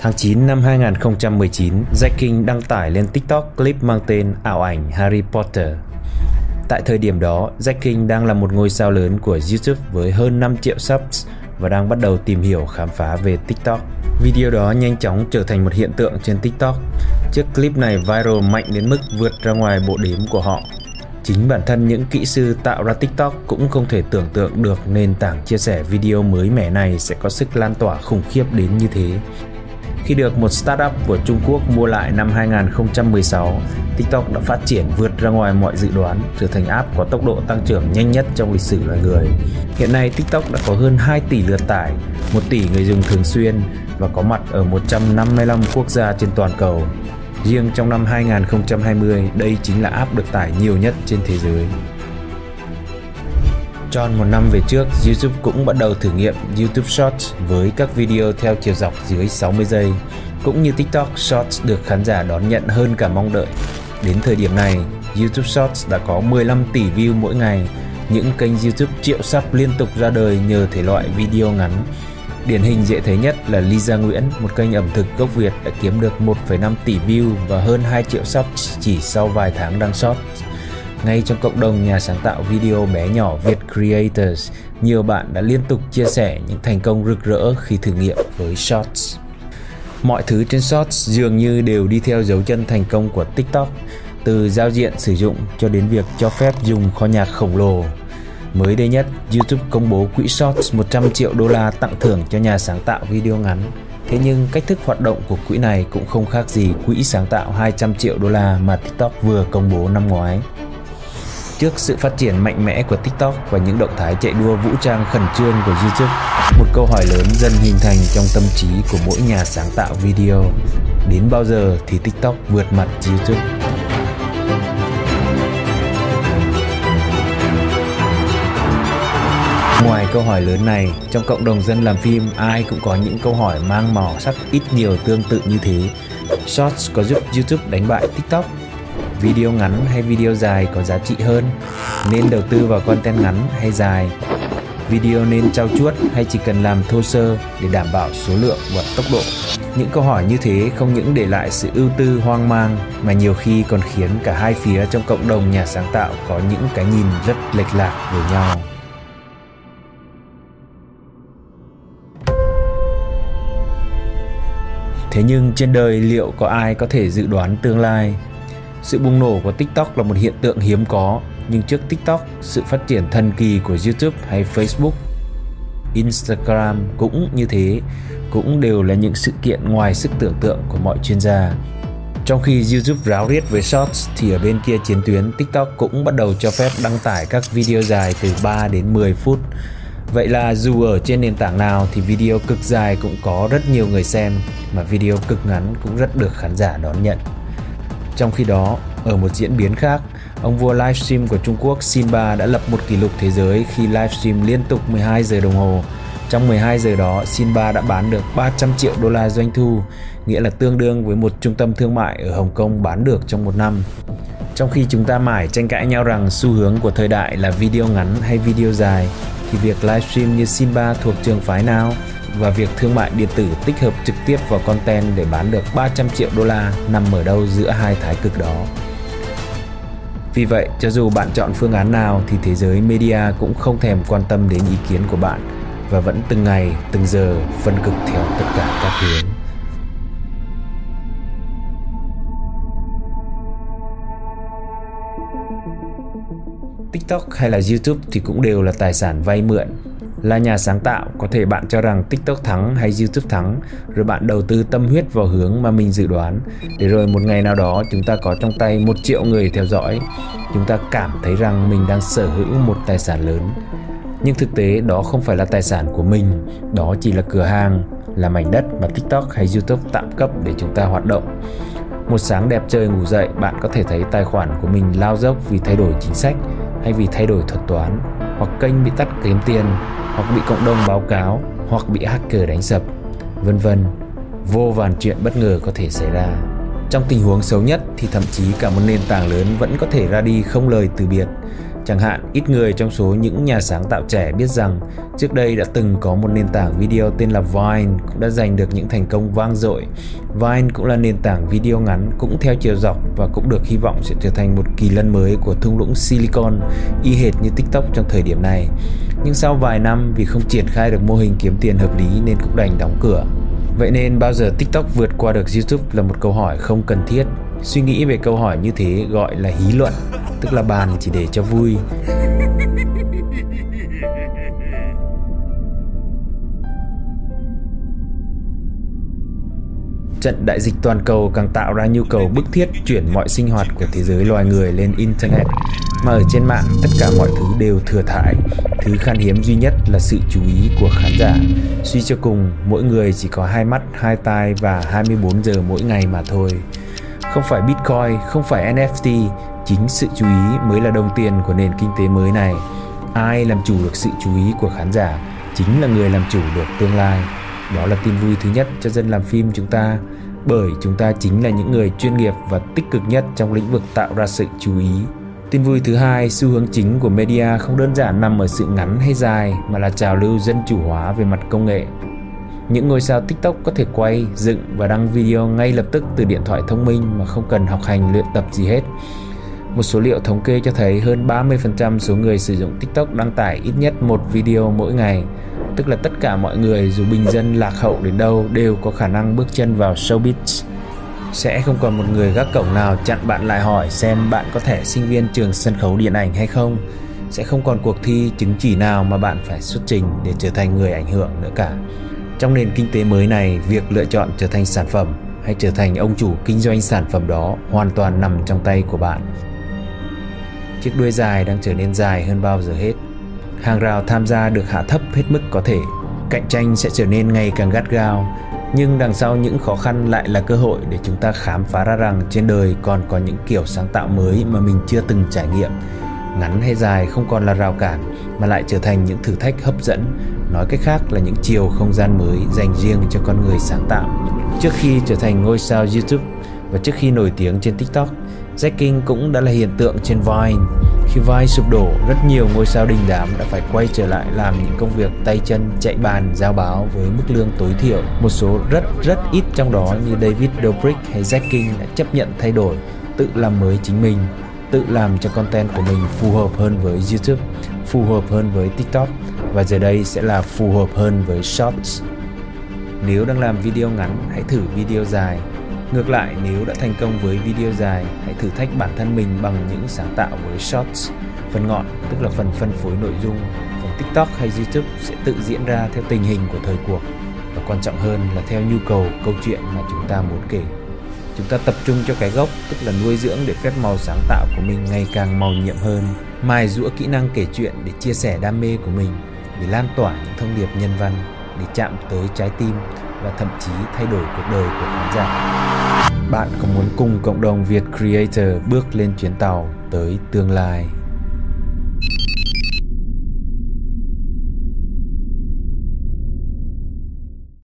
Tháng 9 năm 2019, Jack King đăng tải lên TikTok clip mang tên ảo ảnh Harry Potter. Tại thời điểm đó, Jack King đang là một ngôi sao lớn của YouTube với hơn 5 triệu subs và đang bắt đầu tìm hiểu khám phá về TikTok. Video đó nhanh chóng trở thành một hiện tượng trên TikTok. Chiếc clip này viral mạnh đến mức vượt ra ngoài bộ đếm của họ. Chính bản thân những kỹ sư tạo ra TikTok cũng không thể tưởng tượng được nền tảng chia sẻ video mới mẻ này sẽ có sức lan tỏa khủng khiếp đến như thế. Khi được một startup của Trung Quốc mua lại năm 2016, TikTok đã phát triển vượt ra ngoài mọi dự đoán, trở thành app có tốc độ tăng trưởng nhanh nhất trong lịch sử loài người. Hiện nay TikTok đã có hơn 2 tỷ lượt tải, 1 tỷ người dùng thường xuyên và có mặt ở 155 quốc gia trên toàn cầu. Riêng trong năm 2020, đây chính là app được tải nhiều nhất trên thế giới. Tròn một năm về trước, YouTube cũng bắt đầu thử nghiệm YouTube Shorts với các video theo chiều dọc dưới 60 giây. Cũng như TikTok, Shorts được khán giả đón nhận hơn cả mong đợi. Đến thời điểm này, YouTube Shorts đã có 15 tỷ view mỗi ngày. Những kênh YouTube triệu sub liên tục ra đời nhờ thể loại video ngắn. Điển hình dễ thấy nhất là Lisa Nguyễn, một kênh ẩm thực gốc Việt đã kiếm được 1,5 tỷ view và hơn 2 triệu sub chỉ sau vài tháng đăng short. Ngay trong cộng đồng nhà sáng tạo video bé nhỏ Việt Creators, nhiều bạn đã liên tục chia sẻ những thành công rực rỡ khi thử nghiệm với Shorts. Mọi thứ trên Shorts dường như đều đi theo dấu chân thành công của TikTok, từ giao diện sử dụng cho đến việc cho phép dùng kho nhạc khổng lồ. Mới đây nhất, YouTube công bố quỹ Shorts 100 triệu đô la tặng thưởng cho nhà sáng tạo video ngắn. Thế nhưng cách thức hoạt động của quỹ này cũng không khác gì quỹ sáng tạo 200 triệu đô la mà TikTok vừa công bố năm ngoái. Trước sự phát triển mạnh mẽ của TikTok và những động thái chạy đua vũ trang khẩn trương của YouTube, một câu hỏi lớn dần hình thành trong tâm trí của mỗi nhà sáng tạo video. Đến bao giờ thì TikTok vượt mặt YouTube? Ngoài câu hỏi lớn này, trong cộng đồng dân làm phim ai cũng có những câu hỏi mang màu sắc ít nhiều tương tự như thế. Shorts có giúp YouTube đánh bại TikTok video ngắn hay video dài có giá trị hơn? Nên đầu tư vào content ngắn hay dài? Video nên trao chuốt hay chỉ cần làm thô sơ để đảm bảo số lượng và tốc độ? Những câu hỏi như thế không những để lại sự ưu tư hoang mang mà nhiều khi còn khiến cả hai phía trong cộng đồng nhà sáng tạo có những cái nhìn rất lệch lạc về nhau. Thế nhưng trên đời liệu có ai có thể dự đoán tương lai? Sự bùng nổ của TikTok là một hiện tượng hiếm có, nhưng trước TikTok, sự phát triển thần kỳ của YouTube hay Facebook, Instagram cũng như thế, cũng đều là những sự kiện ngoài sức tưởng tượng của mọi chuyên gia. Trong khi YouTube ráo riết với Shorts thì ở bên kia chiến tuyến TikTok cũng bắt đầu cho phép đăng tải các video dài từ 3 đến 10 phút. Vậy là dù ở trên nền tảng nào thì video cực dài cũng có rất nhiều người xem mà video cực ngắn cũng rất được khán giả đón nhận. Trong khi đó, ở một diễn biến khác, ông vua livestream của Trung Quốc Sinba đã lập một kỷ lục thế giới khi livestream liên tục 12 giờ đồng hồ. Trong 12 giờ đó, Sinba đã bán được 300 triệu đô la doanh thu, nghĩa là tương đương với một trung tâm thương mại ở Hồng Kông bán được trong một năm. Trong khi chúng ta mãi tranh cãi nhau rằng xu hướng của thời đại là video ngắn hay video dài, thì việc livestream như Sinba thuộc trường phái nào? Và việc thương mại điện tử tích hợp trực tiếp vào content để bán được 300 triệu đô la nằm ở đâu giữa hai thái cực đó. Vì vậy, cho dù bạn chọn phương án nào thì thế giới media cũng không thèm quan tâm đến ý kiến của bạn và vẫn từng ngày, từng giờ phân cực theo tất cả các hướng. TikTok hay là YouTube thì cũng đều là tài sản vay mượn là nhà sáng tạo, có thể bạn cho rằng TikTok thắng hay YouTube thắng, rồi bạn đầu tư tâm huyết vào hướng mà mình dự đoán, để rồi một ngày nào đó chúng ta có trong tay một triệu người theo dõi, chúng ta cảm thấy rằng mình đang sở hữu một tài sản lớn. Nhưng thực tế đó không phải là tài sản của mình, đó chỉ là cửa hàng, là mảnh đất mà TikTok hay YouTube tạm cấp để chúng ta hoạt động. Một sáng đẹp trời ngủ dậy, bạn có thể thấy tài khoản của mình lao dốc vì thay đổi chính sách hay vì thay đổi thuật toán, hoặc kênh bị tắt kiếm tiền hoặc bị cộng đồng báo cáo hoặc bị hacker đánh sập, vân vân. Vô vàn chuyện bất ngờ có thể xảy ra. Trong tình huống xấu nhất thì thậm chí cả một nền tảng lớn vẫn có thể ra đi không lời từ biệt. Chẳng hạn, ít người trong số những nhà sáng tạo trẻ biết rằng trước đây đã từng có một nền tảng video tên là Vine cũng đã giành được những thành công vang dội. Vine cũng là nền tảng video ngắn cũng theo chiều dọc và cũng được hy vọng sẽ trở thành một kỳ lân mới của thung lũng Silicon y hệt như TikTok trong thời điểm này. Nhưng sau vài năm vì không triển khai được mô hình kiếm tiền hợp lý nên cũng đành đóng cửa. Vậy nên bao giờ TikTok vượt qua được YouTube là một câu hỏi không cần thiết. Suy nghĩ về câu hỏi như thế gọi là hí luận, tức là bàn chỉ để cho vui. Trận đại dịch toàn cầu càng tạo ra nhu cầu bức thiết chuyển mọi sinh hoạt của thế giới loài người lên Internet. Mà ở trên mạng, tất cả mọi thứ đều thừa thải. Thứ khan hiếm duy nhất là sự chú ý của khán giả. Suy cho cùng, mỗi người chỉ có hai mắt, hai tai và 24 giờ mỗi ngày mà thôi. Không phải Bitcoin, không phải NFT, chính sự chú ý mới là đồng tiền của nền kinh tế mới này. Ai làm chủ được sự chú ý của khán giả chính là người làm chủ được tương lai. Đó là tin vui thứ nhất cho dân làm phim chúng ta, bởi chúng ta chính là những người chuyên nghiệp và tích cực nhất trong lĩnh vực tạo ra sự chú ý. Tin vui thứ hai, xu hướng chính của media không đơn giản nằm ở sự ngắn hay dài mà là trào lưu dân chủ hóa về mặt công nghệ. Những ngôi sao TikTok có thể quay, dựng và đăng video ngay lập tức từ điện thoại thông minh mà không cần học hành luyện tập gì hết. Một số liệu thống kê cho thấy hơn 30% số người sử dụng TikTok đăng tải ít nhất một video mỗi ngày tức là tất cả mọi người dù bình dân lạc hậu đến đâu đều có khả năng bước chân vào showbiz. Sẽ không còn một người gác cổng nào chặn bạn lại hỏi xem bạn có thể sinh viên trường sân khấu điện ảnh hay không. Sẽ không còn cuộc thi chứng chỉ nào mà bạn phải xuất trình để trở thành người ảnh hưởng nữa cả. Trong nền kinh tế mới này, việc lựa chọn trở thành sản phẩm hay trở thành ông chủ kinh doanh sản phẩm đó hoàn toàn nằm trong tay của bạn. Chiếc đuôi dài đang trở nên dài hơn bao giờ hết. Hàng rào tham gia được hạ thấp hết mức có thể. Cạnh tranh sẽ trở nên ngày càng gắt gao, nhưng đằng sau những khó khăn lại là cơ hội để chúng ta khám phá ra rằng trên đời còn có những kiểu sáng tạo mới mà mình chưa từng trải nghiệm. Ngắn hay dài không còn là rào cản, mà lại trở thành những thử thách hấp dẫn. Nói cách khác là những chiều không gian mới dành riêng cho con người sáng tạo. Trước khi trở thành ngôi sao youtube và trước khi nổi tiếng trên tiktok Jacking cũng đã là hiện tượng trên Vine khi Vine sụp đổ, rất nhiều ngôi sao đình đám đã phải quay trở lại làm những công việc tay chân chạy bàn giao báo với mức lương tối thiểu. Một số rất rất ít trong đó như David Dobrik hay Zack King đã chấp nhận thay đổi, tự làm mới chính mình, tự làm cho content của mình phù hợp hơn với YouTube, phù hợp hơn với TikTok và giờ đây sẽ là phù hợp hơn với Shorts. Nếu đang làm video ngắn, hãy thử video dài Ngược lại, nếu đã thành công với video dài, hãy thử thách bản thân mình bằng những sáng tạo với Shorts. Phần ngọn, tức là phần phân phối nội dung, phần TikTok hay YouTube sẽ tự diễn ra theo tình hình của thời cuộc và quan trọng hơn là theo nhu cầu câu chuyện mà chúng ta muốn kể. Chúng ta tập trung cho cái gốc, tức là nuôi dưỡng để phép màu sáng tạo của mình ngày càng màu nhiệm hơn, mài rũa kỹ năng kể chuyện để chia sẻ đam mê của mình, để lan tỏa những thông điệp nhân văn, để chạm tới trái tim và thậm chí thay đổi cuộc đời của khán giả. Bạn có muốn cùng cộng đồng Việt Creator bước lên chuyến tàu tới tương lai?